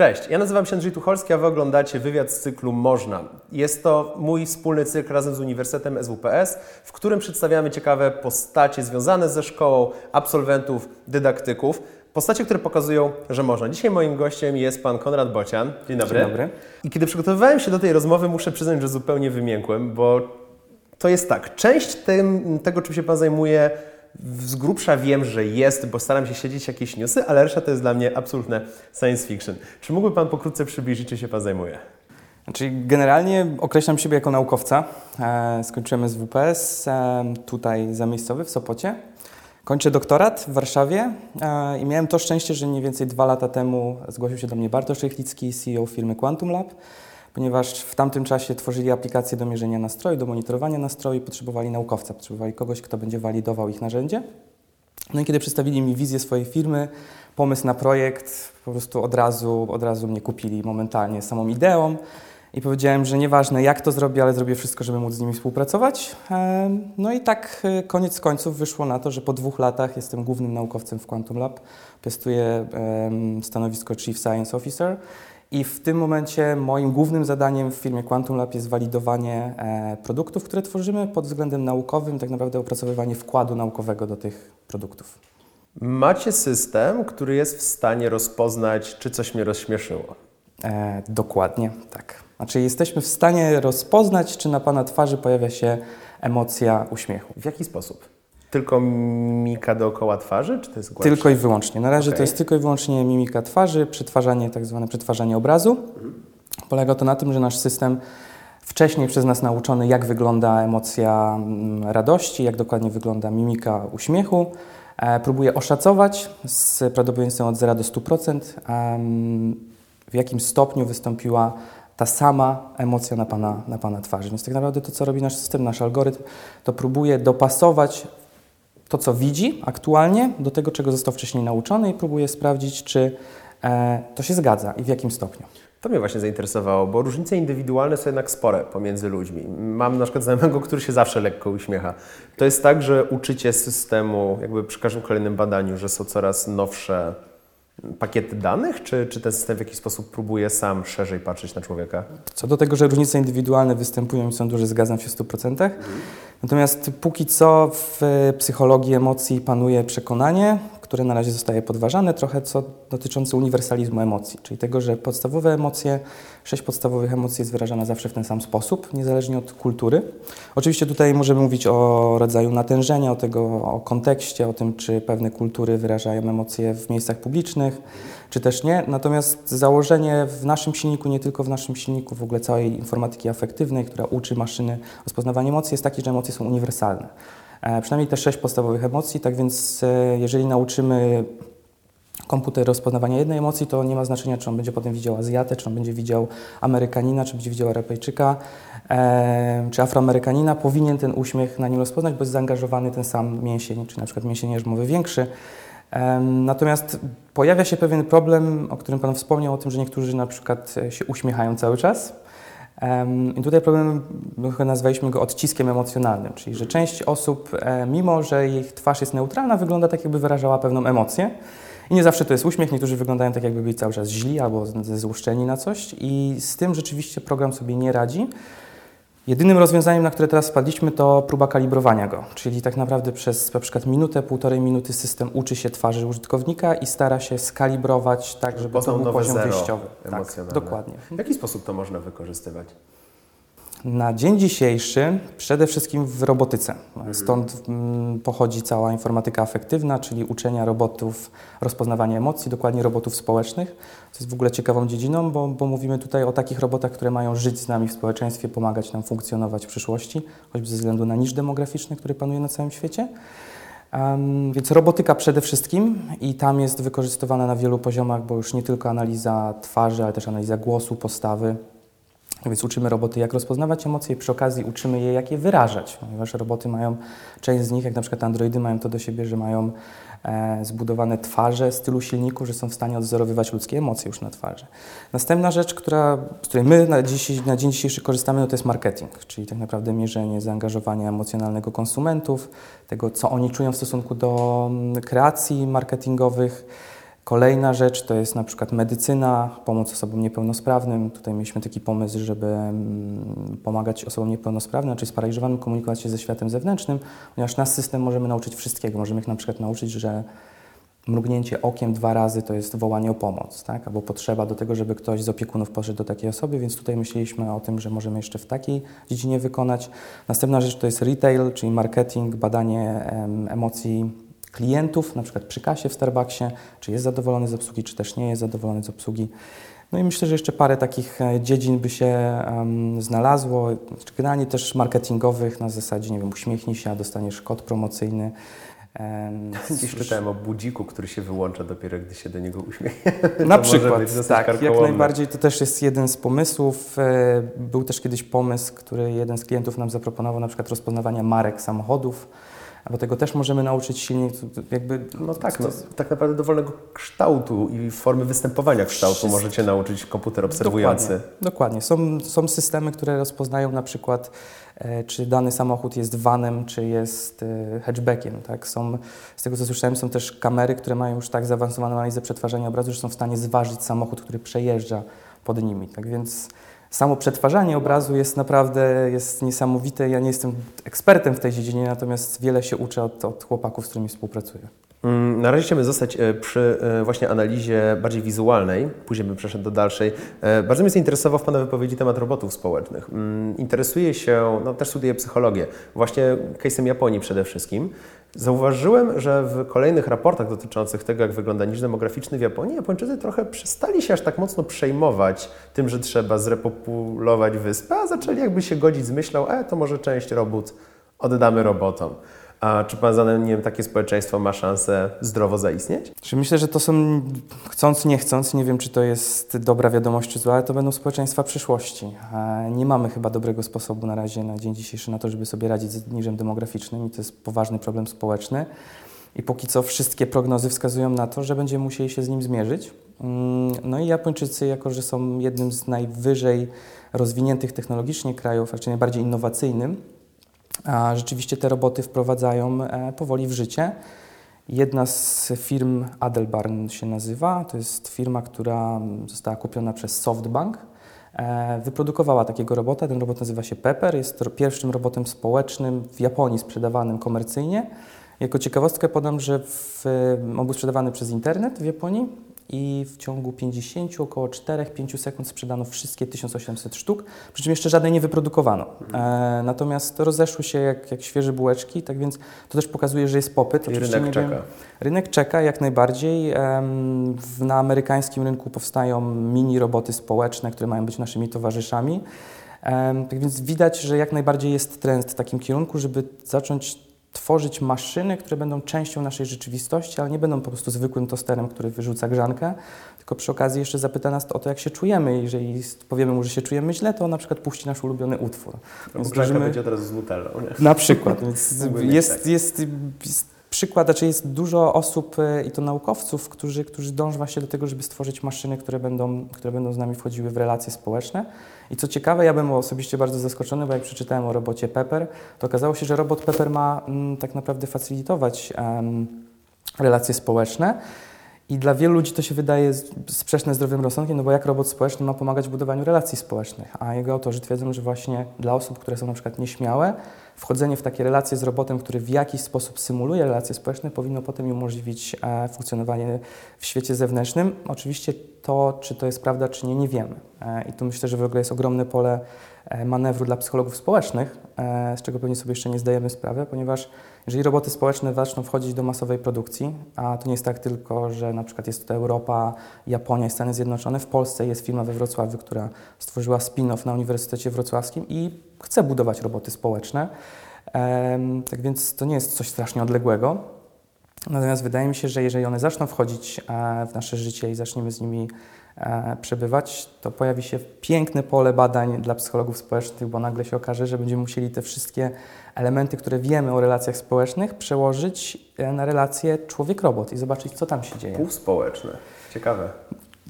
Cześć, ja nazywam się Andrzej Tucholski, a Wy oglądacie wywiad z cyklu Można. Jest to mój wspólny cykl razem z Uniwersytetem SWPS, w którym przedstawiamy ciekawe postacie związane ze szkołą, absolwentów, dydaktyków. Postacie, które pokazują, że można. Dzisiaj moim gościem jest pan Konrad Bocian. Dzień dobry. Dzień dobry. I kiedy przygotowywałem się do tej rozmowy, muszę przyznać, że zupełnie wymiękłem, bo to jest tak. Część tym, tego, czym się pan zajmuje, z grubsza wiem, że jest, bo staram się siedzieć jakieś newsy, ale reszta to jest dla mnie absolutne science fiction. Czy mógłby Pan pokrótce przybliżyć, czym się Pan zajmuje? Znaczy, generalnie określam siebie jako naukowca. E, skończyłem SWPS e, tutaj zamiejscowy w Sopocie. Kończę doktorat w Warszawie e, i miałem to szczęście, że mniej więcej dwa lata temu zgłosił się do mnie Bartosz Rychlicki, CEO firmy Quantum Lab, ponieważ w tamtym czasie tworzyli aplikacje do mierzenia nastroju, do monitorowania nastroju potrzebowali naukowca, potrzebowali kogoś, kto będzie walidował ich narzędzie. No i kiedy przedstawili mi wizję swojej firmy, pomysł na projekt, po prostu od razu, od razu mnie kupili momentalnie samą ideą i powiedziałem, że nieważne jak to zrobię, ale zrobię wszystko, żeby móc z nimi współpracować. No i tak e, koniec końców wyszło na to, że po dwóch latach jestem głównym naukowcem w Quantum Lab. Piastuję stanowisko Chief Science Officer i w tym momencie moim głównym zadaniem w firmie Quantum Lab jest walidowanie e, produktów, które tworzymy pod względem naukowym, tak naprawdę opracowywanie wkładu naukowego do tych produktów. Macie system, który jest w stanie rozpoznać, czy coś mnie rozśmieszyło. E, dokładnie, tak. Znaczy jesteśmy w stanie rozpoznać, czy na Pana twarzy pojawia się emocja uśmiechu. W jaki sposób? Tylko mimika dookoła twarzy, czy to jest głębsze? Tylko i wyłącznie. Na razie okay. to jest tylko i wyłącznie mimika twarzy, przetwarzanie, tak zwane przetwarzanie obrazu. Mhm. Polega to na tym, że nasz system wcześniej przez nas nauczony, jak wygląda emocja mm, radości, jak dokładnie wygląda mimika uśmiechu, e, próbuje oszacować z prawdopodobieństwem od 0 do 100%, w jakim stopniu wystąpiła ta sama emocja na pana, na pana twarzy. Więc tak naprawdę to, co robi nasz system, nasz algorytm, to próbuje dopasować to, co widzi aktualnie, do tego, czego został wcześniej nauczony i próbuje sprawdzić, czy e, to się zgadza i w jakim stopniu. To mnie właśnie zainteresowało, bo różnice indywidualne są jednak spore pomiędzy ludźmi. Mam na przykład znajomego, który się zawsze lekko uśmiecha. To jest tak, że uczycie systemu jakby przy każdym kolejnym badaniu, że są coraz nowsze pakiety danych, czy, czy ten system w jakiś sposób próbuje sam szerzej patrzeć na człowieka? Co do tego, że różnice indywidualne występują i są duże, zgadzam się w 100%. Mhm. Natomiast póki co w psychologii emocji panuje przekonanie, które na razie zostaje podważane, trochę co dotyczące uniwersalizmu emocji, czyli tego, że podstawowe emocje, sześć podstawowych emocji jest wyrażana zawsze w ten sam sposób, niezależnie od kultury. Oczywiście tutaj możemy mówić o rodzaju natężenia, o, tego, o kontekście, o tym, czy pewne kultury wyrażają emocje w miejscach publicznych, czy też nie. Natomiast założenie w naszym silniku, nie tylko w naszym silniku, w ogóle całej informatyki afektywnej, która uczy maszyny rozpoznawania emocji, jest takie, że emocje są uniwersalne. E, przynajmniej te sześć podstawowych emocji, tak więc e, jeżeli nauczymy komputer rozpoznawania jednej emocji, to nie ma znaczenia, czy on będzie potem widział Azjatę, czy on będzie widział Amerykanina, czy będzie widział Europejczyka, e, czy Afroamerykanina. Powinien ten uśmiech na nim rozpoznać, bo jest zaangażowany ten sam mięsień, czy na przykład mięsień jarzmowy większy. Natomiast pojawia się pewien problem, o którym Pan wspomniał, o tym, że niektórzy na przykład się uśmiechają cały czas. I tutaj problem, nazwaliśmy go odciskiem emocjonalnym, czyli że część osób, e, mimo że ich twarz jest neutralna, wygląda tak, jakby wyrażała pewną emocję. I nie zawsze to jest uśmiech, niektórzy wyglądają tak, jakby byli cały czas źli albo zezłuszczeni na coś. I z tym rzeczywiście program sobie nie radzi. Jedynym rozwiązaniem, na które teraz wpadliśmy, to próba kalibrowania go, czyli tak naprawdę przez na przykład minutę, półtorej minuty system uczy się twarzy użytkownika i stara się skalibrować tak, żeby Poznał to był poziom wyjściowy. Tak, dokładnie. W jaki sposób to można wykorzystywać? Na dzień dzisiejszy przede wszystkim w robotyce. Stąd mm, pochodzi cała informatyka afektywna, czyli uczenia robotów rozpoznawania emocji, dokładnie robotów społecznych. To jest w ogóle ciekawą dziedziną, bo, bo mówimy tutaj o takich robotach, które mają żyć z nami w społeczeństwie, pomagać nam funkcjonować w przyszłości, choćby ze względu na niż demograficzny, który panuje na całym świecie. Um, więc robotyka przede wszystkim i tam jest wykorzystywana na wielu poziomach, bo już nie tylko analiza twarzy, ale też analiza głosu, postawy, więc uczymy roboty, jak rozpoznawać emocje i przy okazji uczymy je, jak je wyrażać, ponieważ roboty mają, część z nich, jak na przykład androidy, mają to do siebie, że mają e, zbudowane twarze stylu silników, że są w stanie odzorowywać ludzkie emocje już na twarzy. Następna rzecz, która, z której my na, dziś, na dzień dzisiejszy korzystamy, no to jest marketing, czyli tak naprawdę mierzenie zaangażowania emocjonalnego konsumentów, tego, co oni czują w stosunku do mm, kreacji marketingowych, Kolejna rzecz to jest na przykład medycyna, pomoc osobom niepełnosprawnym. Tutaj mieliśmy taki pomysł, żeby mm, pomagać osobom niepełnosprawnym, czyli sparaliżowanym, komunikować się ze światem zewnętrznym, ponieważ nasz system możemy nauczyć wszystkiego. Możemy ich na przykład nauczyć, że mrugnięcie okiem dwa razy to jest wołanie o pomoc, tak? albo potrzeba do tego, żeby ktoś z opiekunów poszedł do takiej osoby, więc tutaj myśleliśmy o tym, że możemy jeszcze w takiej dziedzinie wykonać. Następna rzecz to jest retail, czyli marketing, badanie em, emocji klientów, na przykład przy kasie w Starbucksie, czy jest zadowolony z obsługi, czy też nie jest zadowolony z obsługi. No i myślę, że jeszcze parę takich e, dziedzin by się em, znalazło, czy generalnie też marketingowych na zasadzie, nie wiem, uśmiechnij się, a dostaniesz kod promocyjny. Dziś czytałem o budziku, który się wyłącza dopiero, gdy się do niego uśmiechnie. Na To przykład, tak, jak najbardziej to też jest jeden z pomysłów. E, Był też kiedyś pomysł, który jeden z klientów nam zaproponował, na przykład rozpoznawania marek samochodów, bo tego też możemy nauczyć silnik, jakby... No tak, no, tak naprawdę dowolnego kształtu i formy występowania kształtu Wszystko. możecie nauczyć komputer obserwujący. Dokładnie, dokładnie. Są, są systemy, które rozpoznają na przykład, e, czy dany samochód jest vanem, czy jest e, hatchbackiem. Tak? Są, z tego co słyszałem, są też kamery, które mają już tak zaawansowaną analizę przetwarzania obrazu, że są w stanie zważyć samochód, który przejeżdża pod nimi. Tak więc samo przetwarzanie obrazu jest naprawdę jest niesamowite. Ja nie jestem ekspertem w tej dziedzinie, natomiast wiele się uczę od, od chłopaków, z którymi współpracuję. Mm, Na razie chcemy zostać e, przy e, właśnie analizie bardziej wizualnej, później bym przeszedł do dalszej. E, Bardzo mnie zainteresował w Pana wypowiedzi temat robotów społecznych. Mm, Interesuję się, no też studiuję psychologię, właśnie case'em Japonii przede wszystkim. Zauważyłem, że w kolejnych raportach dotyczących tego, jak wygląda niż demograficzny w Japonii, Japończycy trochę przestali się aż tak mocno przejmować tym, że trzeba zrepopulować wyspę, a zaczęli jakby się godzić z myślą, e, to może część robót oddamy robotom. A czy Pan zdaniem nie wiem, takie społeczeństwo ma szansę zdrowo zaistnieć? Czy myślę, że to są, chcąc, nie chcąc, nie wiem, czy to jest dobra wiadomość, czy zła, ale to będą społeczeństwa przyszłości. Nie mamy chyba dobrego sposobu na razie, na dzień dzisiejszy, na to, żeby sobie radzić z niżem demograficznym i to jest poważny problem społeczny. I póki co wszystkie prognozy wskazują na to, że będziemy musieli się z nim zmierzyć. Mm, No i Japończycy, jako że są jednym z najwyżej rozwiniętych technologicznie krajów, raczej najbardziej innowacyjnym, a rzeczywiście te roboty wprowadzają e, powoli w życie. Jedna z firm Adelbarn się nazywa. To jest firma, która została kupiona przez SoftBank. E, Wyprodukowała takiego robota. Ten robot nazywa się Pepper. Jest pierwszym robotem społecznym w Japonii sprzedawanym komercyjnie. Jako ciekawostkę podam, że w, on był sprzedawany przez internet w Japonii i w ciągu 50, około 4-5 sekund sprzedano wszystkie 1800 sztuk, przy czym jeszcze żadnej nie wyprodukowano. E, natomiast rozeszły się jak, jak świeże bułeczki, tak więc to też pokazuje, że jest popyt. I Oczywiście rynek czeka. Wiem, rynek czeka jak najbardziej. Em, w- Na amerykańskim rynku powstają mini roboty społeczne, które mają być naszymi towarzyszami. Em, Tak więc widać, że jak najbardziej jest trend w takim kierunku, żeby zacząć tworzyć maszyny, które będą częścią naszej rzeczywistości, ale nie będą po prostu zwykłym tosterem, który wyrzuca grzankę, tylko przy okazji jeszcze zapyta nas o to, jak się czujemy. Jeżeli powiemy mu, że się czujemy źle, to on na przykład puści nasz ulubiony utwór. Więc Grzanka tworzymy- będzie od razu z nutellą. Nie? na przykład. Więc jest, tak. jest, jest przykład, znaczy jest dużo osób e, i to naukowców, którzy, którzy dążą właśnie do tego, żeby stworzyć maszyny, które będą, które będą z nami wchodziły w relacje społeczne. I co ciekawe, ja byłem osobiście bardzo zaskoczony, bo jak przeczytałem o robocie Pepper, to okazało się, że robot Pepper ma mm, tak naprawdę facilitować relacje społeczne. I dla wielu ludzi to się wydaje sprzeczne z zdrowym rozsądkiem, no bo jak robot społeczny ma pomagać w budowaniu relacji społecznych, a jego autorzy twierdzą, że właśnie dla osób, które są na przykład nieśmiałe, wchodzenie w takie relacje z robotem, który w jakiś sposób symuluje relacje społeczne, powinno potem im umożliwić e, funkcjonowanie w świecie zewnętrznym. Oczywiście to, czy to jest prawda, czy nie, nie wiemy. E, I tu myślę, że w ogóle jest ogromne pole e, manewru dla psychologów społecznych, z czego pewnie sobie jeszcze nie zdajemy sprawy, ponieważ jeżeli roboty społeczne zaczną wchodzić do masowej produkcji, a to nie jest tak tylko, że na przykład jest tutaj Europa, Japonia i Stany Zjednoczone, w Polsce jest firma we Wrocławiu, która stworzyła spin-off na Uniwersytecie Wrocławskim i chce budować roboty społeczne. Em, tak więc to nie jest coś strasznie odległego. Natomiast wydaje mi się, że jeżeli one zaczną wchodzić e, w nasze życie i zaczniemy z nimi przebywać, to pojawi się piękne pole badań dla psychologów społecznych, bo nagle się okaże, że będziemy musieli te wszystkie elementy, które wiemy o relacjach społecznych, przełożyć e, na relacje człowiek-robot i zobaczyć, co tam się dzieje. Półspołeczne. Ciekawe.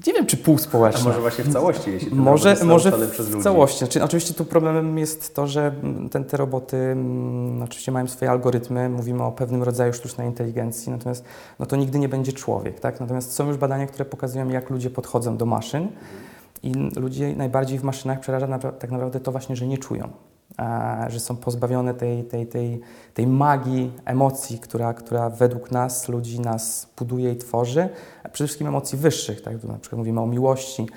Nie wiem, czy pół A może właśnie w całości, jeśli Może, może w, przez w ludzi. całości. Znaczy, oczywiście tu problemem jest to, że mm, ten, te roboty mm, oczywiście mają swoje algorytmy, mówimy o pewnym rodzaju sztucznej inteligencji, natomiast no to nigdy nie będzie człowiek. Tak? Natomiast są już badania, które pokazują, jak ludzie podchodzą do maszyn i ludzi najbardziej w maszynach przeraża napra- tak naprawdę to właśnie, że nie czują. A, że są pozbawione tej, tej, tej, tej magii emocji, która, która według nas, ludzi, nas buduje i tworzy, przede wszystkim emocji wyższych, tak? Na przykład mówimy o miłości.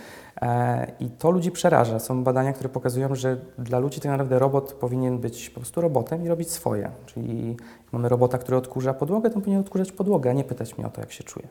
E, I to ludzi przeraża. Są badania, które pokazują, że dla ludzi tak naprawdę robot powinien być po prostu robotem i robić swoje. Czyli mamy robota, który odkurza podłogę, to powinien odkurzać podłogę, a nie pytać mnie o to, jak się czuje.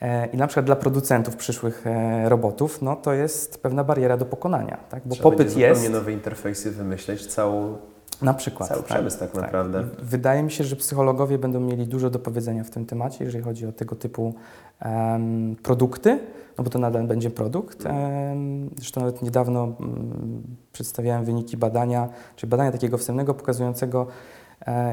E, I na przykład dla producentów przyszłych e, robotów, no to jest pewna bariera do pokonania, tak? bo Trzeba popyt jest. zupełnie nowe interfejsy wymyśleć, całą, Na przykład. cały przemysł tak, naprawdę. Wydaje mi się, że psychologowie będą mieli dużo do powiedzenia w tym temacie, jeżeli chodzi o tego typu em, produkty, no bo to nadal będzie produkt. Em, zresztą nawet niedawno mm, przedstawiałem wyniki badania, czyli badania takiego wstępnego pokazującego,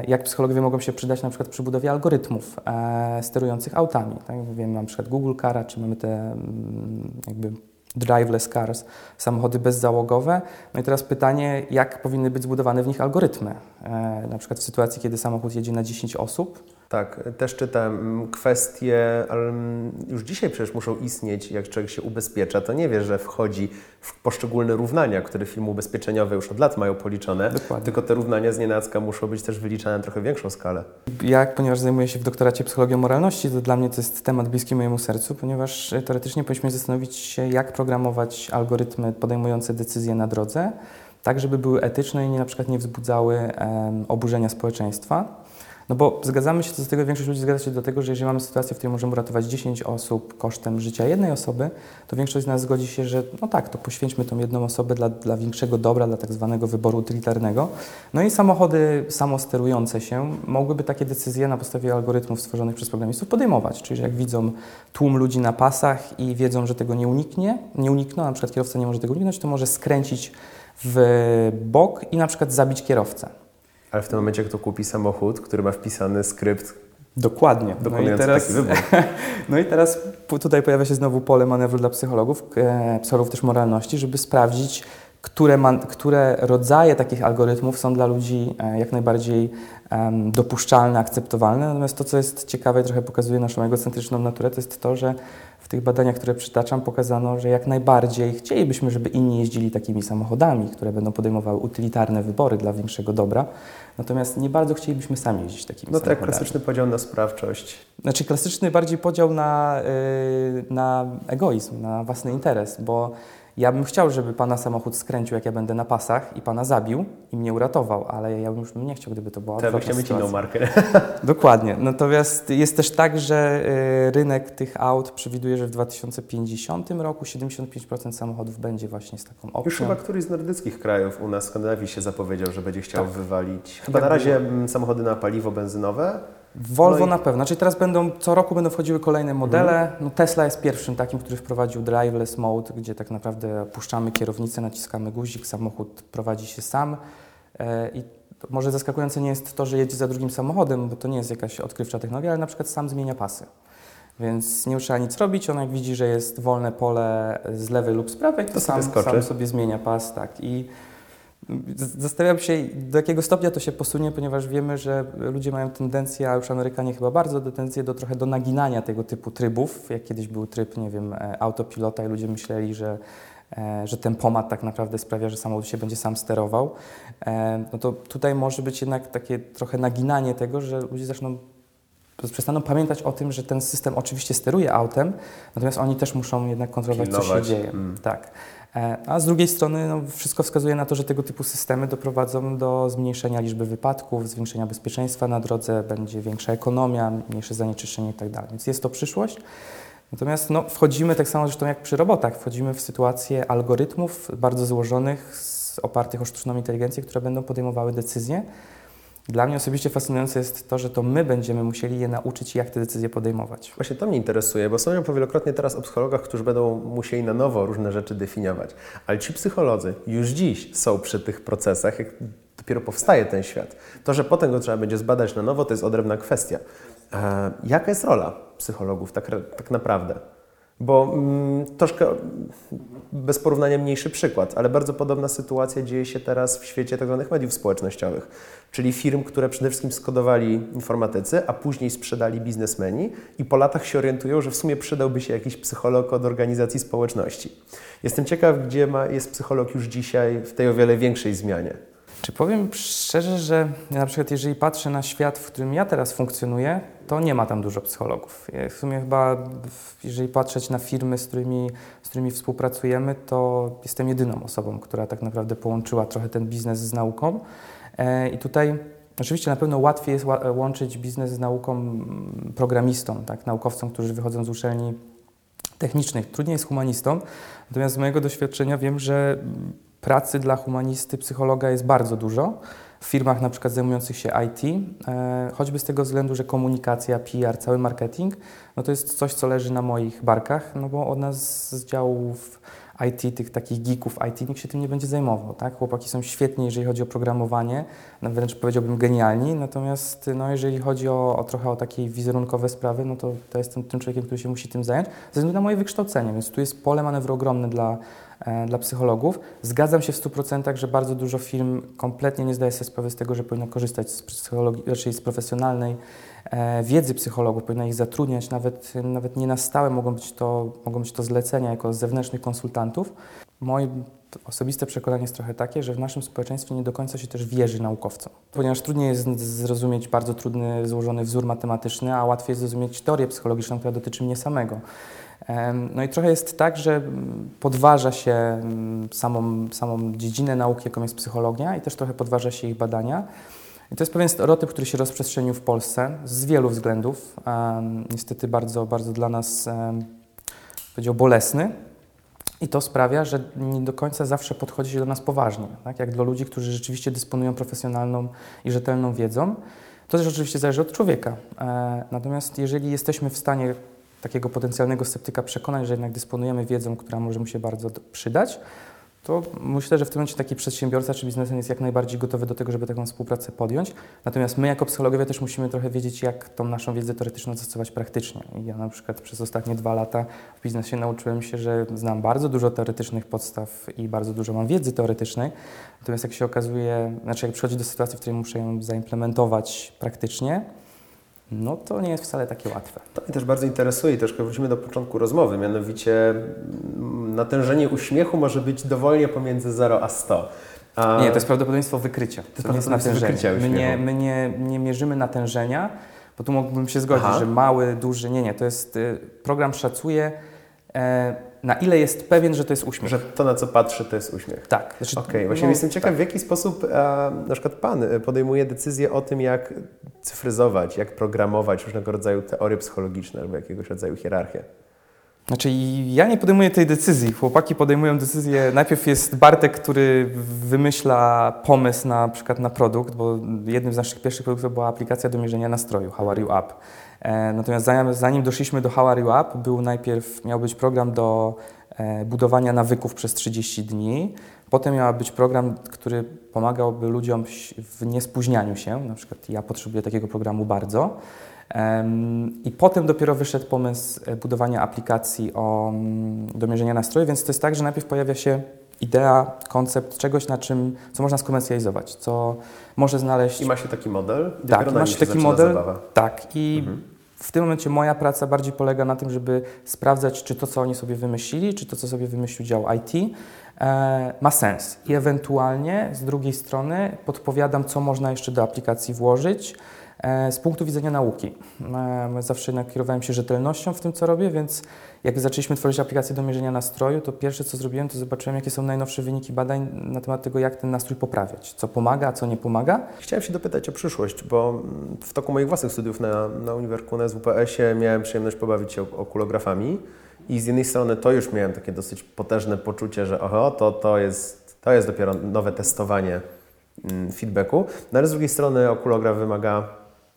jak psychologowie mogą się przydać na przykład przy budowie algorytmów e, sterujących autami. Tak? Wiemy na przykład Google Cara, czy mamy te mm, jakby driveless cars, samochody bezzałogowe. No i teraz pytanie, jak powinny być zbudowane w nich algorytmy? E, na przykład w sytuacji, kiedy samochód jedzie na 10 osób, Tak, też czytam mm, kwestie, ale mm, już dzisiaj przecież muszą istnieć, jak człowiek się ubezpiecza, to nie wie, że wchodzi w poszczególne równania, które firmy ubezpieczeniowe już od lat mają policzone, Dokładnie. tylko te równania z nienacka muszą być też wyliczane na trochę większą skalę. Ja, ponieważ zajmuję się w doktoracie psychologią moralności, to dla mnie to jest temat bliski mojemu sercu, ponieważ e, teoretycznie powinniśmy zastanowić się, jak programować algorytmy podejmujące decyzje na drodze, tak żeby były etyczne i nie, na przykład nie wzbudzały oburzenia społeczeństwa. No bo zgadzamy się co do tego, większość ludzi zgadza się do tego, że jeżeli mamy sytuację, w której możemy uratować 10 osób kosztem życia jednej osoby, to większość z nas zgodzi się, że no tak, to poświęćmy tą jedną osobę dla, dla większego dobra, dla tak zwanego wyboru utylitarnego. No i samochody samosterujące się mogłyby takie decyzje na podstawie algorytmów stworzonych przez programistów podejmować. Czyli że jak widzą tłum ludzi na pasach i wiedzą, że tego nie uniknie, nie unikną, na przykład kierowca nie może tego uniknąć, to może skręcić w bok i na przykład zabić kierowcę. Ale w tym momencie, jak to kupi samochód, który ma wpisany skrypt Dokładnie. No i, teraz, no i teraz tutaj pojawia się znowu pole manewru dla psychologów, e, psychologów też moralności, żeby sprawdzić, które, man, które rodzaje takich algorytmów są dla ludzi e, jak najbardziej em, dopuszczalne, akceptowalne. Natomiast to, co jest ciekawe i trochę pokazuje naszą egocentryczną naturę, to jest to, że w tych badaniach, które przytaczam, pokazano, że jak najbardziej chcielibyśmy, żeby inni jeździli takimi samochodami, które będą podejmowały utylitarne wybory dla większego dobra. Natomiast nie bardzo chcielibyśmy sami jeździć takimi No tak, samochodami. klasyczny podział na sprawczość. Znaczy klasyczny bardziej podział na, y, na egoizm, na własny interes, bo ja bym chciał, żeby pana samochód skręcił, jak ja będę na pasach i pana zabił i mnie uratował, ale ja bym już nie chciał, gdyby to była bym odwrotna chciał mieć inną sytuacja. markę. Dokładnie. Natomiast jest też tak, że y, rynek tych aut przewiduje, że w 2050 roku 75% samochodów będzie właśnie z taką opcją. Już chyba któryś z nordyckich krajów u nas w Skandynawii się zapowiedział, że będzie chciał Tak. wywalić. Chyba Tak na razie mm, samochody na paliwo benzynowe. Volvo No i- na pewno. Czyli teraz będą, co roku będą wchodziły kolejne modele. No Tesla jest pierwszym takim, który wprowadził driveless mode, gdzie tak naprawdę puszczamy kierownicę, naciskamy guzik, samochód prowadzi się sam. E, I może zaskakujące nie jest to, że jedzie za drugim samochodem, bo to nie jest jakaś odkrywcza technologia, ale na przykład sam zmienia pasy. Więc nie trzeba nic robić, on jak widzi, że jest wolne pole z lewej lub z prawej, to, To sam, sobie skoczy. sam sobie zmienia pas, tak. I zastanawiam się, do jakiego stopnia to się posunie, ponieważ wiemy, że ludzie mają tendencję, a już Amerykanie chyba bardzo, tendencję do trochę do naginania tego typu trybów. Jak kiedyś był tryb, nie wiem, e, autopilota i ludzie myśleli, że e, że tempomat tak naprawdę sprawia, że samochód się będzie sam sterował, e, no to tutaj może być jednak takie trochę naginanie tego, że ludzie zaczną przestaną pamiętać o tym, że ten system oczywiście steruje autem, natomiast oni też muszą jednak kontrolować, co się Pilnować. dzieje. Mm. Tak. E, A z drugiej strony no, wszystko wskazuje na to, że tego typu systemy doprowadzą do zmniejszenia liczby wypadków, zwiększenia bezpieczeństwa na drodze, będzie większa ekonomia, mniejsze zanieczyszczenie itd. Więc jest to przyszłość. Natomiast no, wchodzimy tak samo zresztą jak przy robotach, wchodzimy w sytuację algorytmów bardzo złożonych, opartych o sztuczną inteligencję, które będą podejmowały decyzje. Dla mnie osobiście fascynujące jest to, że to my będziemy musieli je nauczyć, jak te decyzje podejmować. Właśnie to mnie interesuje, bo słyszę wielokrotnie teraz o psychologach, którzy będą musieli na nowo różne rzeczy definiować. Ale ci psycholodzy już dziś są przy tych procesach, jak dopiero powstaje ten świat. To, że potem go trzeba będzie zbadać na nowo, to jest odrębna kwestia. E, jaka jest rola psychologów tak, tak naprawdę? Bo mm, troszkę bez porównania mniejszy przykład, ale bardzo podobna sytuacja dzieje się teraz w świecie tzw. mediów społecznościowych, czyli firm, które przede wszystkim skodowali informatycy, a później sprzedali biznesmeni i po latach się orientują, że w sumie przydałby się jakiś psycholog od organizacji społeczności. Jestem ciekaw, gdzie ma, jest psycholog już dzisiaj w tej o wiele większej zmianie. Czy powiem szczerze, że na przykład jeżeli patrzę na świat, w którym ja teraz funkcjonuję, to nie ma tam dużo psychologów. W sumie chyba, jeżeli patrzeć na firmy, z którymi, z którymi współpracujemy, to jestem jedyną osobą, która tak naprawdę połączyła trochę ten biznes z nauką. E, I tutaj oczywiście na pewno łatwiej jest łączyć biznes z nauką programistom, tak, naukowcom, którzy wychodzą z uczelni technicznych. Trudniej jest humanistom, natomiast z mojego doświadczenia wiem, że pracy dla humanisty, psychologa jest bardzo dużo. W firmach na przykład zajmujących się IT, e, choćby z tego względu, że komunikacja, PR, cały marketing, no to jest coś, co leży na moich barkach, no bo od nas z działów IT, tych takich geeków IT, nikt się tym nie będzie zajmował, tak? Chłopaki są świetni, jeżeli chodzi o programowanie, no wręcz powiedziałbym genialni, natomiast no, jeżeli chodzi o, o trochę o takie wizerunkowe sprawy, no to, to jestem tym człowiekiem, który się musi tym zająć, ze względu na moje wykształcenie, więc tu jest pole manewru ogromne dla, dla psychologów. Zgadzam się w 100%, że bardzo dużo firm kompletnie nie zdaje sobie sprawy z tego, że powinno korzystać z psychologii, raczej z profesjonalnej e, wiedzy psychologów, powinna ich zatrudniać, nawet, nawet nie na stałe mogą być, to, mogą być to zlecenia jako zewnętrznych konsultantów. Moje osobiste przekonanie jest trochę takie, że w naszym społeczeństwie nie do końca się też wierzy naukowcom, ponieważ trudniej jest zrozumieć bardzo trudny, złożony wzór matematyczny, a łatwiej jest zrozumieć teorię psychologiczną, która dotyczy mnie samego. No i trochę jest tak, że podważa się mm, samą, samą dziedzinę nauki, jaką jest psychologia i też trochę podważa się ich badania. I to jest pewien stereotyp, który się rozprzestrzenił w Polsce z wielu względów. Niestety bardzo, bardzo dla nas, powiedział, bolesny. I to sprawia, że nie do końca zawsze podchodzi się do nas poważnie, tak? jak do ludzi, którzy rzeczywiście dysponują profesjonalną i rzetelną wiedzą. To też oczywiście zależy od człowieka. E, natomiast jeżeli jesteśmy w stanie takiego potencjalnego sceptyka przekonać, że jednak dysponujemy wiedzą, która może mu się bardzo przydać, to myślę, że w tym momencie taki przedsiębiorca czy biznesmen jest jak najbardziej gotowy do tego, żeby taką współpracę podjąć. Natomiast my jako psychologowie też musimy trochę wiedzieć, jak tą naszą wiedzę teoretyczną zastosować praktycznie. I ja na przykład przez ostatnie dwa lata w biznesie nauczyłem się, że znam bardzo dużo teoretycznych podstaw i bardzo dużo mam wiedzy teoretycznej. Natomiast jak się okazuje, znaczy jak przychodzi do sytuacji, w której muszę ją zaimplementować praktycznie, no to nie jest wcale takie łatwe. To mnie też bardzo interesuje i troszkę wrócimy do początku rozmowy, mianowicie mm, natężenie uśmiechu może być dowolnie pomiędzy 0 a 100. A Nie, to jest prawdopodobieństwo wykrycia. To, jest prawdopodobieństwo natężenie. wykrycia My, nie, my nie, nie mierzymy natężenia, bo tu mógłbym się zgodzić, Aha. że mały, duży, nie, nie. To jest, y, program szacuje, na ile jest pewien, że to jest uśmiech. że to, na co patrzy, to jest uśmiech. Tak. Znaczy, Okej, właśnie no, jestem ciekaw, w jaki sposób e, na przykład Pan e, podejmuje decyzję o tym, jak cyfryzować, jak programować różnego rodzaju teorie psychologiczne albo jakiegoś rodzaju hierarchię. Znaczy ja nie podejmuję tej decyzji. Chłopaki podejmują decyzję. Najpierw jest Bartek, który wymyśla pomysł na, przykład na produkt, bo jednym z naszych pierwszych produktów była aplikacja do mierzenia nastroju, How Are You Up. E, natomiast zanim, zanim doszliśmy do How Are You Up, był najpierw, miał być program do e, budowania nawyków przez 30 dni. Potem miał być program, który pomagałby ludziom w niespóźnianiu się. Na przykład ja potrzebuję takiego programu bardzo. I potem dopiero wyszedł pomysł e, budowania aplikacji o, mm, do mierzenia nastroju, więc to jest tak, że najpierw pojawia się idea, koncept czegoś, na czym, co można skomercjalizować, co może znaleźć... I ma się taki model? tak, nim się taki model, Zabawa. tak, i w tym momencie moja praca bardziej polega na tym, żeby sprawdzać, czy to, co oni sobie wymyślili, czy to, co sobie wymyślił dział IT, e, ma sens. I ewentualnie z drugiej strony podpowiadam, co można jeszcze do aplikacji włożyć z punktu widzenia nauki. E, zawsze nakierowałem się rzetelnością w tym, co robię, więc jak zaczęliśmy tworzyć aplikację do mierzenia nastroju, to pierwsze, co zrobiłem, to zobaczyłem, jakie są najnowsze wyniki badań na temat tego, jak ten nastrój poprawiać, co pomaga, a co nie pomaga. Chciałem się dopytać o przyszłość, bo w toku moich własnych studiów na, na Uniwerku na SWPS-ie miałem przyjemność pobawić się okulografami i z jednej strony to już miałem takie dosyć potężne poczucie, że oho, to, to, jest, to jest dopiero nowe testowanie mm, feedbacku, no ale z drugiej strony okulograf wymaga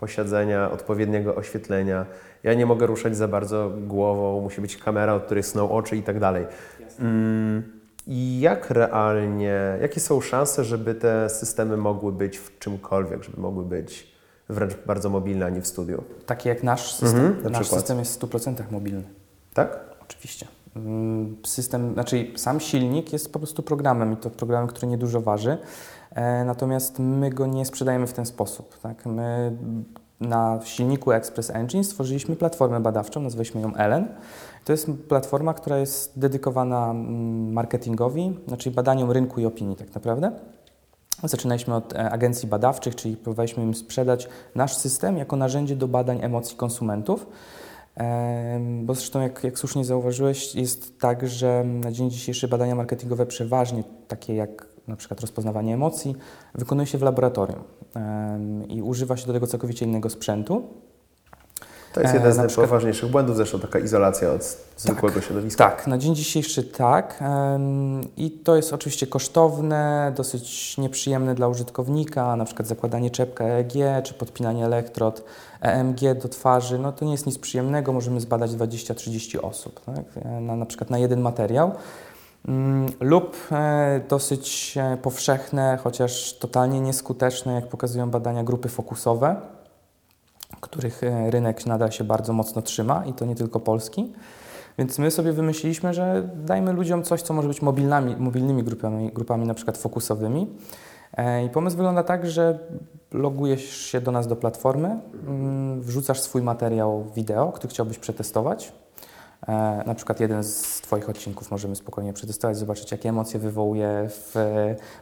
posiadzenia, odpowiedniego oświetlenia. Ja nie mogę ruszać za bardzo głową, musi być kamera, od której sną oczy i tak dalej. Mm, I jak realnie, jakie są szanse, żeby te systemy mogły być w czymkolwiek, żeby mogły być wręcz bardzo mobilne, a nie w studiu? Takie jak nasz system. Mhm, na nasz przykład. system jest w 100% mobilny. Tak? oczywiście. Mm, System, znaczy sam silnik jest po prostu programem i to programem, który niedużo waży, natomiast my go nie sprzedajemy w ten sposób. Tak? My na silniku Express Engine stworzyliśmy platformę badawczą, nazwaliśmy ją Ellen. To jest platforma, która jest dedykowana mm, marketingowi, znaczy badaniom rynku i opinii tak naprawdę. Zaczynaliśmy od e, agencji badawczych, czyli próbowaliśmy im sprzedać nasz system jako narzędzie do badań emocji konsumentów. Em, Bo zresztą, jak, jak słusznie zauważyłeś, jest tak, że na dzień dzisiejszy badania marketingowe przeważnie, takie jak na przykład rozpoznawanie emocji, wykonuje się w laboratorium i używa się do tego całkowicie innego sprzętu. To jest E, jeden z na przykład- najpoważniejszych błędów, zresztą taka izolacja od zwykłego środowiska. Tak, na dzień dzisiejszy tak. I to jest oczywiście kosztowne, dosyć nieprzyjemne dla użytkownika, na przykład zakładanie czepka EEG czy podpinanie elektrod EMG do twarzy. No to nie jest nic przyjemnego, możemy zbadać 20-30 osób, tak? E, na, na przykład na jeden materiał. Mm, Lub e, dosyć e, powszechne, chociaż totalnie nieskuteczne, jak pokazują badania, grupy fokusowe, których e, rynek nadal się bardzo mocno trzyma i to nie tylko polski. Więc my sobie wymyśliliśmy, że dajmy ludziom coś, co może być mobilnymi, grupami, grupami na przykład fokusowymi. I pomysł wygląda tak, że logujesz się do nas do platformy, mm, wrzucasz swój materiał wideo, który chciałbyś przetestować. E, Na przykład jeden z Twoich odcinków możemy spokojnie przetestować, zobaczyć, jakie emocje wywołuje w,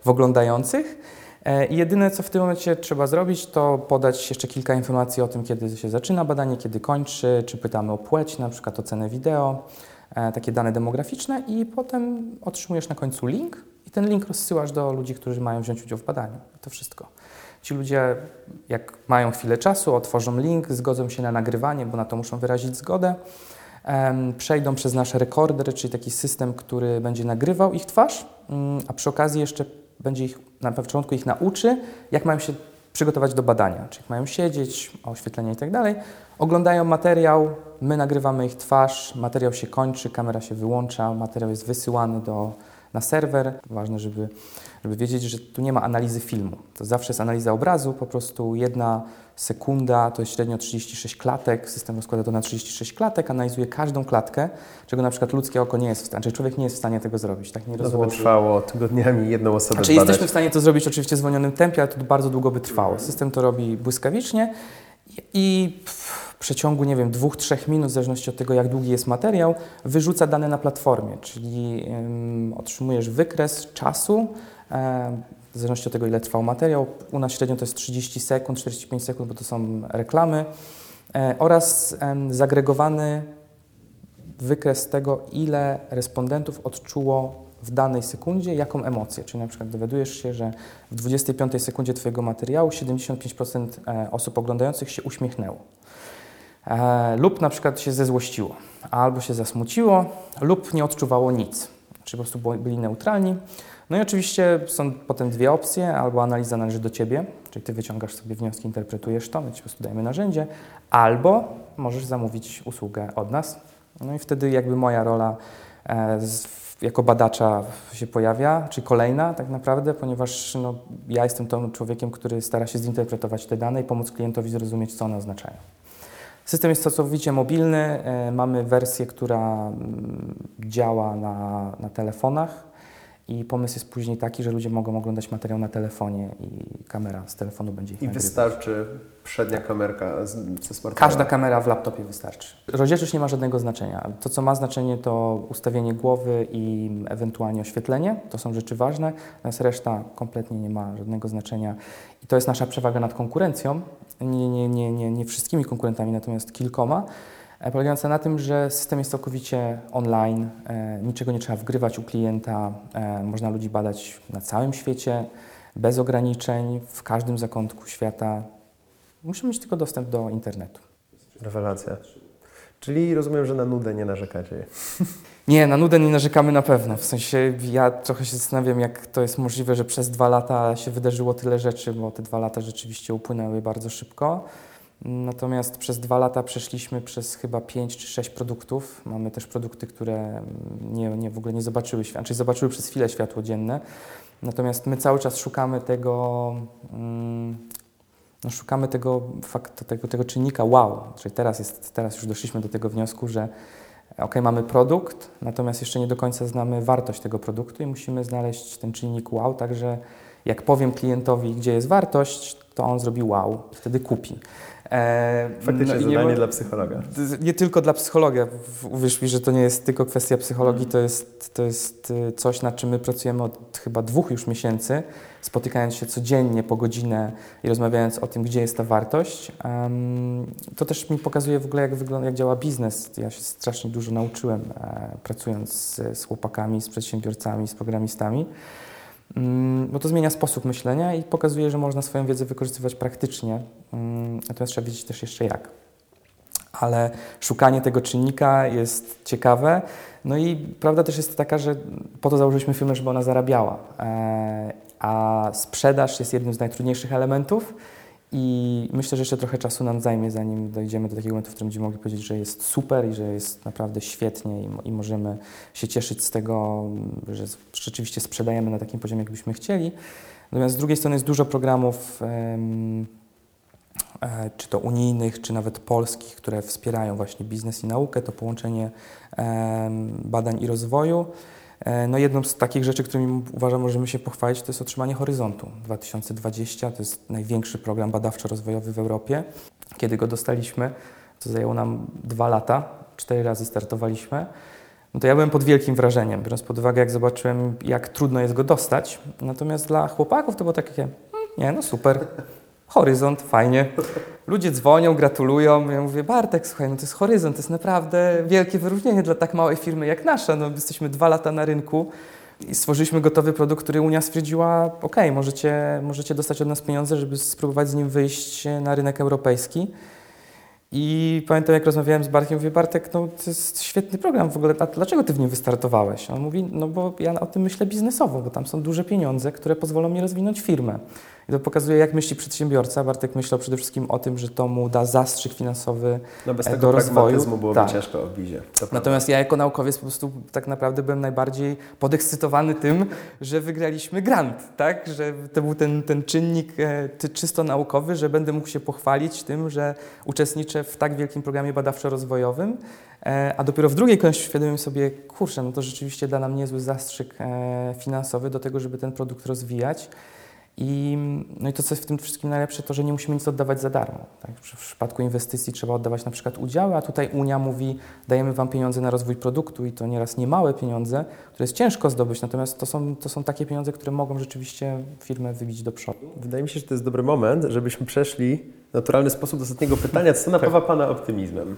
w oglądających. E, I jedyne, co w tym momencie trzeba zrobić, to podać jeszcze kilka informacji o tym, kiedy się zaczyna badanie, kiedy kończy, czy pytamy o płeć, na przykład ocenę wideo, e, takie dane demograficzne i potem otrzymujesz na końcu link i ten link rozsyłasz do ludzi, którzy mają wziąć udział w badaniu. To wszystko. Ci ludzie, jak mają chwilę czasu, otworzą link, zgodzą się na nagrywanie, bo na to muszą wyrazić zgodę. Przejdą przez nasz rekorder, czyli taki system, który będzie nagrywał ich twarz, mm, a przy okazji jeszcze będzie ich na początku ich nauczy, jak mają się przygotować do badania, czyli mają siedzieć, oświetlenie i tak dalej. Oglądają materiał, my nagrywamy ich twarz, materiał się kończy, kamera się wyłącza, materiał jest wysyłany do, na serwer. Ważne, żeby, żeby wiedzieć, że tu nie ma analizy filmu. To zawsze jest analiza obrazu, po prostu jedna sekunda to jest średnio 36 klatek. System rozkłada to na 36 klatek, analizuje każdą klatkę, czego na przykład ludzkie oko nie jest w stanie, znaczy człowiek nie jest w stanie tego zrobić. Tak nie No to by rozłoży. trwało tygodniami jedną osobę Znaczy zbadać. jesteśmy w stanie to zrobić oczywiście w zwolnionym tempie, ale to bardzo długo by trwało. System to robi błyskawicznie i- w przeciągu, nie wiem, dwóch, trzech minut, w zależności od tego, jak długi jest materiał, wyrzuca dane na platformie, czyli ym, otrzymujesz wykres czasu, w zależności od tego, ile trwał materiał. U nas średnio to jest 30 sekund, 45 sekund, bo to są reklamy, e, oraz zagregowany wykres tego, ile respondentów odczuło w danej sekundzie jaką emocję. Czyli na przykład dowiadujesz się, że w 25 sekundzie Twojego materiału 75% e, osób oglądających się uśmiechnęło. E, lub na przykład się zezłościło, albo się zasmuciło, lub nie odczuwało nic. Czy po prostu byli neutralni. No i oczywiście są potem dwie opcje, albo analiza należy do Ciebie, czyli Ty wyciągasz sobie wnioski, interpretujesz to, my Ci po prostu dajemy narzędzie, albo możesz zamówić usługę od nas. No i wtedy jakby moja rola e, z, jako badacza się pojawia, czy kolejna tak naprawdę, ponieważ no, ja jestem tym człowiekiem, który stara się zinterpretować te dane i pomóc klientowi zrozumieć, co one oznaczają. System jest całkowicie mobilny. e, Mamy wersję, która mm, działa na, na telefonach i pomysł jest później taki, że ludzie mogą oglądać materiał na telefonie i kamera z telefonu będzie ich I nagrywać. wystarczy przednia kamerka z, ze smartfona. Każda kamera w laptopie wystarczy. Rozdzielczość nie ma żadnego znaczenia. To, co ma znaczenie, to ustawienie głowy i ewentualnie oświetlenie. To są rzeczy ważne, natomiast reszta kompletnie nie ma żadnego znaczenia. I to jest nasza przewaga nad konkurencją. Nie, nie, nie, nie, nie wszystkimi konkurentami, natomiast kilkoma. E, Polegająca na tym, że system jest całkowicie online, e, niczego nie trzeba wgrywać u klienta, e, można ludzi badać na całym świecie, bez ograniczeń, w każdym zakątku świata. Musimy mieć tylko dostęp do internetu. Rewelacja. Czyli rozumiem, że na nudę nie narzekacie. Nie, na nudę nie narzekamy na pewno. W sensie ja trochę się zastanawiam, jak to jest możliwe, że przez dwa lata się wydarzyło tyle rzeczy, bo te dwa lata rzeczywiście upłynęły bardzo szybko. Natomiast przez dwa lata przeszliśmy przez chyba pięć czy sześć produktów. Mamy też produkty, które nie, nie, w ogóle nie zobaczyły światła, czyli zobaczyły przez chwilę światło dzienne. Natomiast my cały czas szukamy tego, mm, no szukamy tego, tego, tego czynnika wow. Czyli teraz, jest, teraz już doszliśmy do tego wniosku, że ok, mamy produkt, natomiast jeszcze nie do końca znamy wartość tego produktu i musimy znaleźć ten czynnik wow, także jak powiem klientowi, gdzie jest wartość, to on zrobi wow wtedy kupi. E, Faktycznie no zadanie ma- dla psychologa. nie tylko dla psychologa. Uwierz mi, że to nie jest tylko kwestia psychologii, to jest, to jest y, coś, nad czym my pracujemy od chyba dwóch już miesięcy, spotykając się codziennie po godzinę i rozmawiając o tym, gdzie jest ta wartość. To też mi pokazuje w ogóle, jak, wygląda, jak działa biznes. Ja się strasznie dużo nauczyłem, e, pracując z, z chłopakami, z przedsiębiorcami, z programistami. Mm, Bo to zmienia sposób myślenia i pokazuje, że można swoją wiedzę wykorzystywać praktycznie. Mm, Natomiast trzeba wiedzieć też jeszcze jak. Ale szukanie tego czynnika jest ciekawe. No i prawda też jest taka, że po to założyliśmy firmę, żeby ona zarabiała. E, A sprzedaż jest jednym z najtrudniejszych elementów. I myślę, że jeszcze trochę czasu nam zajmie, zanim dojdziemy do takiego momentu, w którym będziemy mogli powiedzieć, że jest super i że jest naprawdę świetnie i, i możemy się cieszyć z tego, że z- rzeczywiście sprzedajemy na takim poziomie, jakbyśmy chcieli. Natomiast z drugiej strony jest dużo programów, e, czy to unijnych, czy nawet polskich, które wspierają właśnie biznes i naukę, to połączenie badań i rozwoju. E, No jedną z takich rzeczy, którymi uważam, możemy się pochwalić, to jest otrzymanie Horyzontu 2020. To jest największy program badawczo-rozwojowy w Europie. Kiedy go dostaliśmy, to zajęło nam dwa lata, cztery razy startowaliśmy. No to ja byłem pod wielkim wrażeniem, biorąc pod uwagę, jak zobaczyłem, jak trudno jest go dostać. Natomiast dla chłopaków to było takie, hmm, nie, no super, horyzont, fajnie. Ludzie dzwonią, gratulują. Ja mówię, Bartek, słuchaj, no to jest horyzont, to jest naprawdę wielkie wyróżnienie dla tak małej firmy jak nasza. No, jesteśmy dwa lata na rynku i stworzyliśmy gotowy produkt, który Unia stwierdziła, ok, możecie, możecie dostać od nas pieniądze, żeby spróbować z nim wyjść na rynek europejski. I pamiętam, jak rozmawiałem z Bartkiem, mówię, Bartek, no to jest świetny program w ogóle, a dlaczego ty w nim wystartowałeś? On mówi, no bo ja o tym myślę biznesowo, bo tam są duże pieniądze, które pozwolą mi rozwinąć firmę. I to pokazuje, jak myśli przedsiębiorca. Bartek myślał przede wszystkim o tym, że to mu da zastrzyk finansowy. No bez E, tego do rozwoju, byłoby tak. ciężko bizie. Prawda. Natomiast ja jako naukowiec po prostu tak naprawdę byłem najbardziej podekscytowany tym, że wygraliśmy grant, tak? Że to był ten, ten czynnik e, czysto naukowy, że będę mógł się pochwalić tym, że uczestniczę w tak wielkim programie badawczo-rozwojowym, e, a dopiero w drugiej kolejności uświadomiłem sobie, kurczę, no to rzeczywiście da nam niezły zastrzyk finansowy do tego, żeby ten produkt rozwijać. I, no i to, co jest w tym wszystkim najlepsze, to, że nie musimy nic oddawać za darmo. Tak? W przypadku inwestycji trzeba oddawać na przykład udziały, a tutaj Unia mówi, dajemy Wam pieniądze na rozwój produktu i to nieraz niemałe pieniądze, które jest ciężko zdobyć, natomiast to są, to są takie pieniądze, które mogą rzeczywiście firmę wybić do przodu. Wydaje mi się, że to jest dobry moment, żebyśmy przeszli w naturalny sposób do ostatniego pytania. Co napawa Pana optymizmem?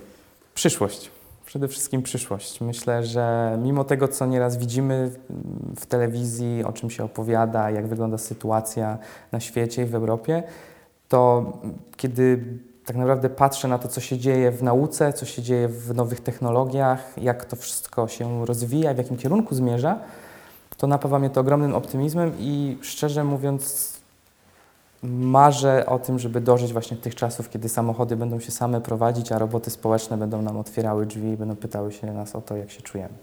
Przyszłość. Przede wszystkim przyszłość. Myślę, że mimo tego, co nieraz widzimy w telewizji, o czym się opowiada, jak wygląda sytuacja na świecie i w Europie, to kiedy tak naprawdę patrzę na to, co się dzieje w nauce, co się dzieje w nowych technologiach, jak to wszystko się rozwija, w jakim kierunku zmierza, to napawa mnie to ogromnym optymizmem i szczerze mówiąc, marzę o tym, żeby dożyć właśnie tych czasów, kiedy samochody będą się same prowadzić, a roboty społeczne będą nam otwierały drzwi i będą pytały się nas o to, jak się czujemy.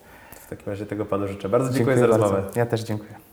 W takim razie tego Panu życzę. Bardzo dziękuję, za rozmowę. Ja też dziękuję.